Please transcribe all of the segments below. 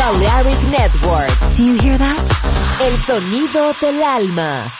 Balearic Network. Do you hear that? El sonido del alma.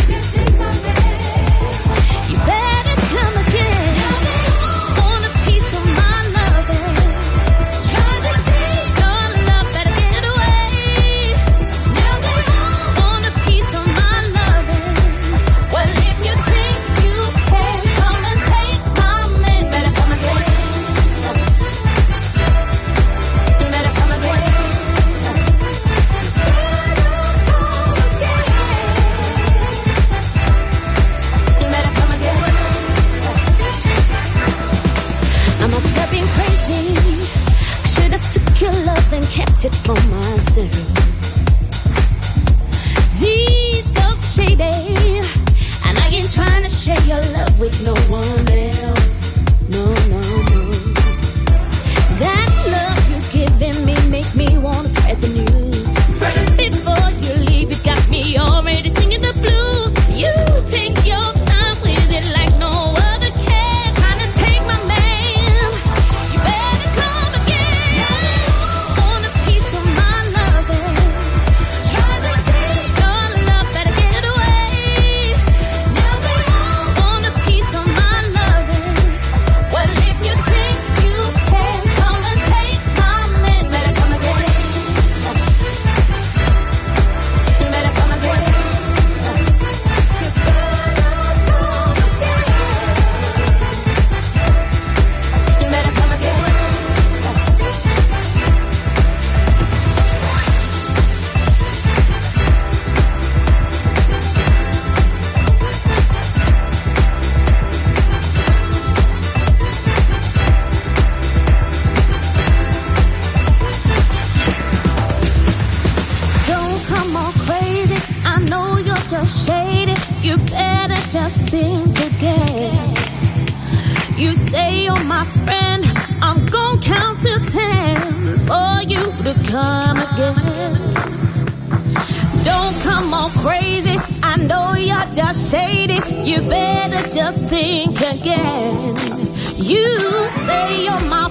think again. You say you're my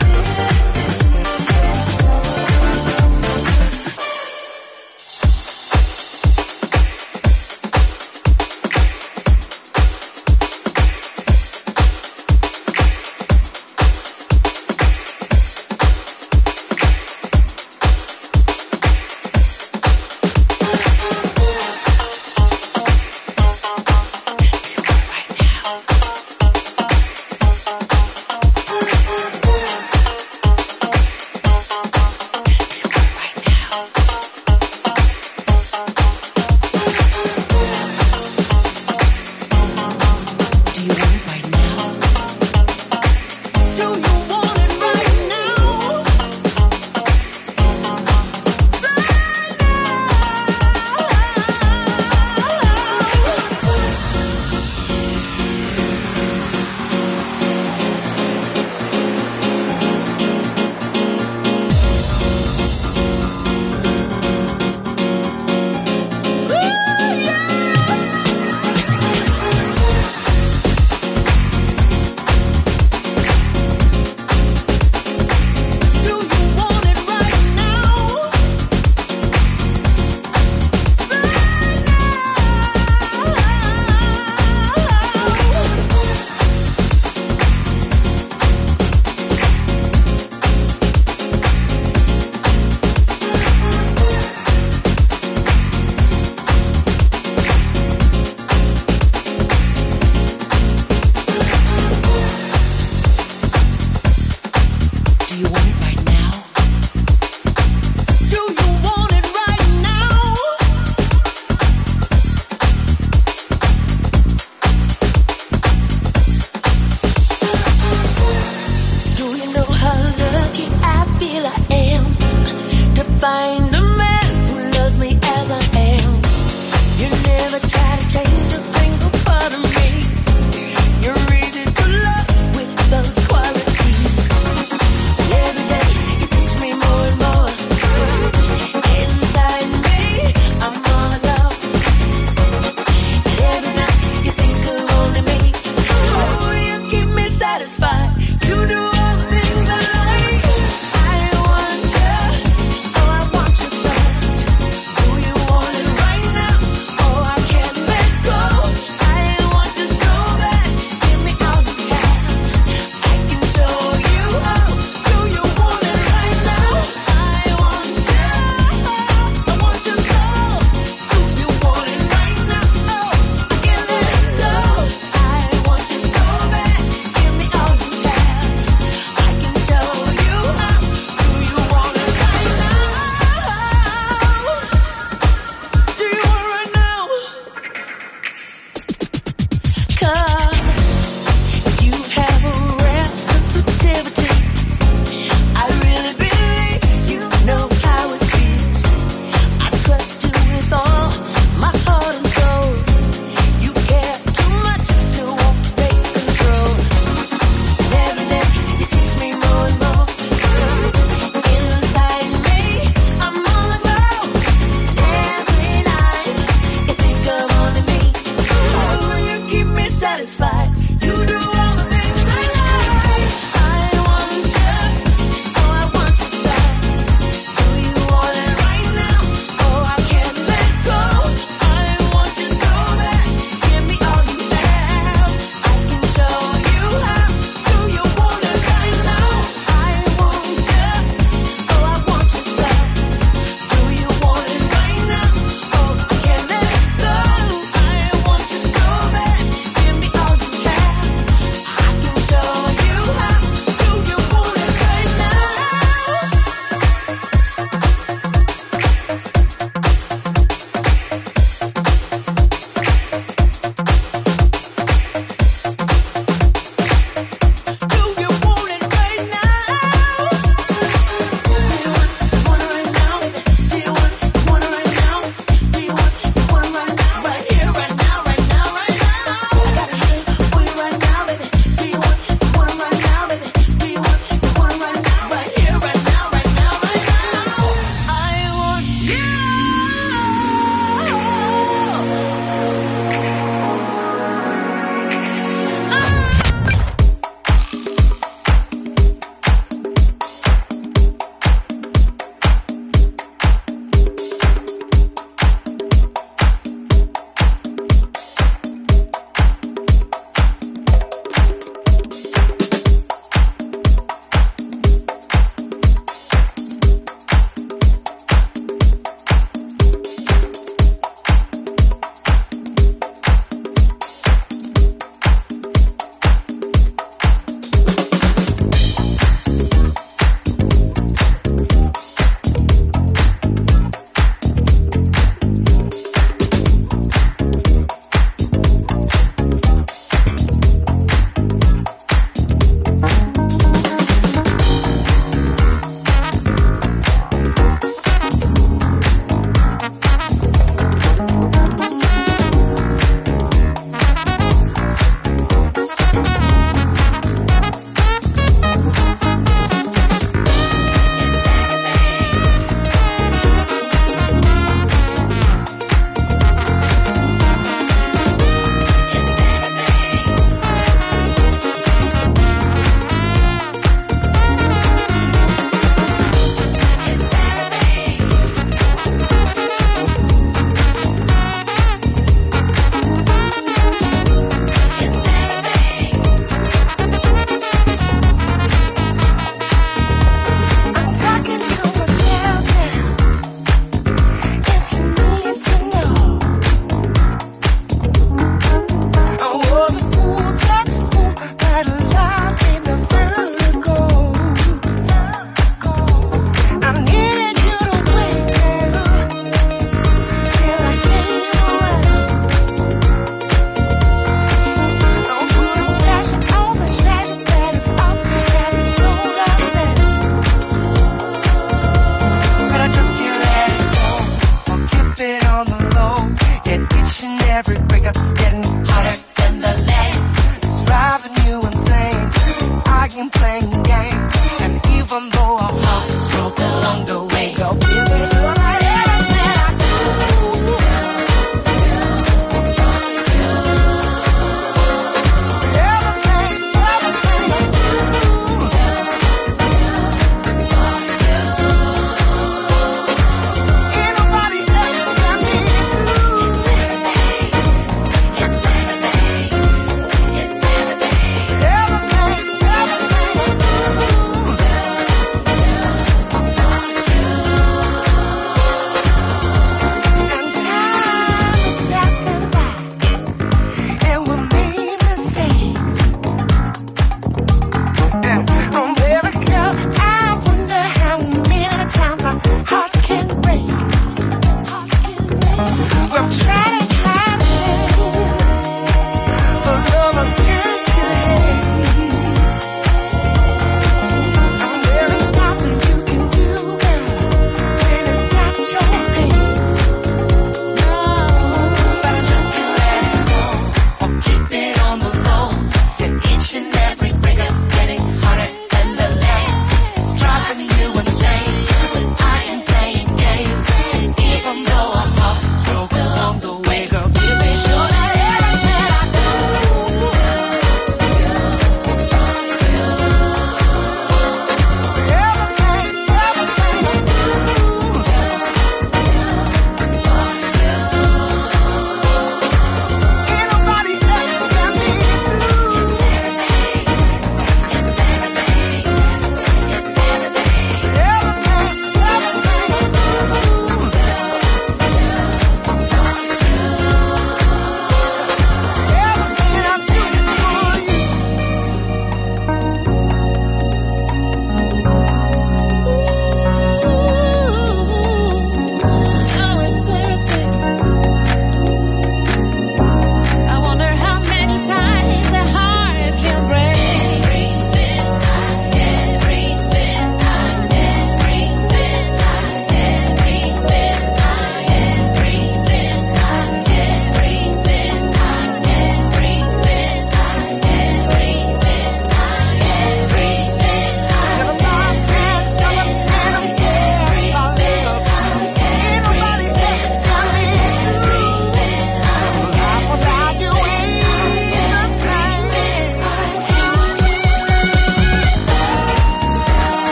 Cause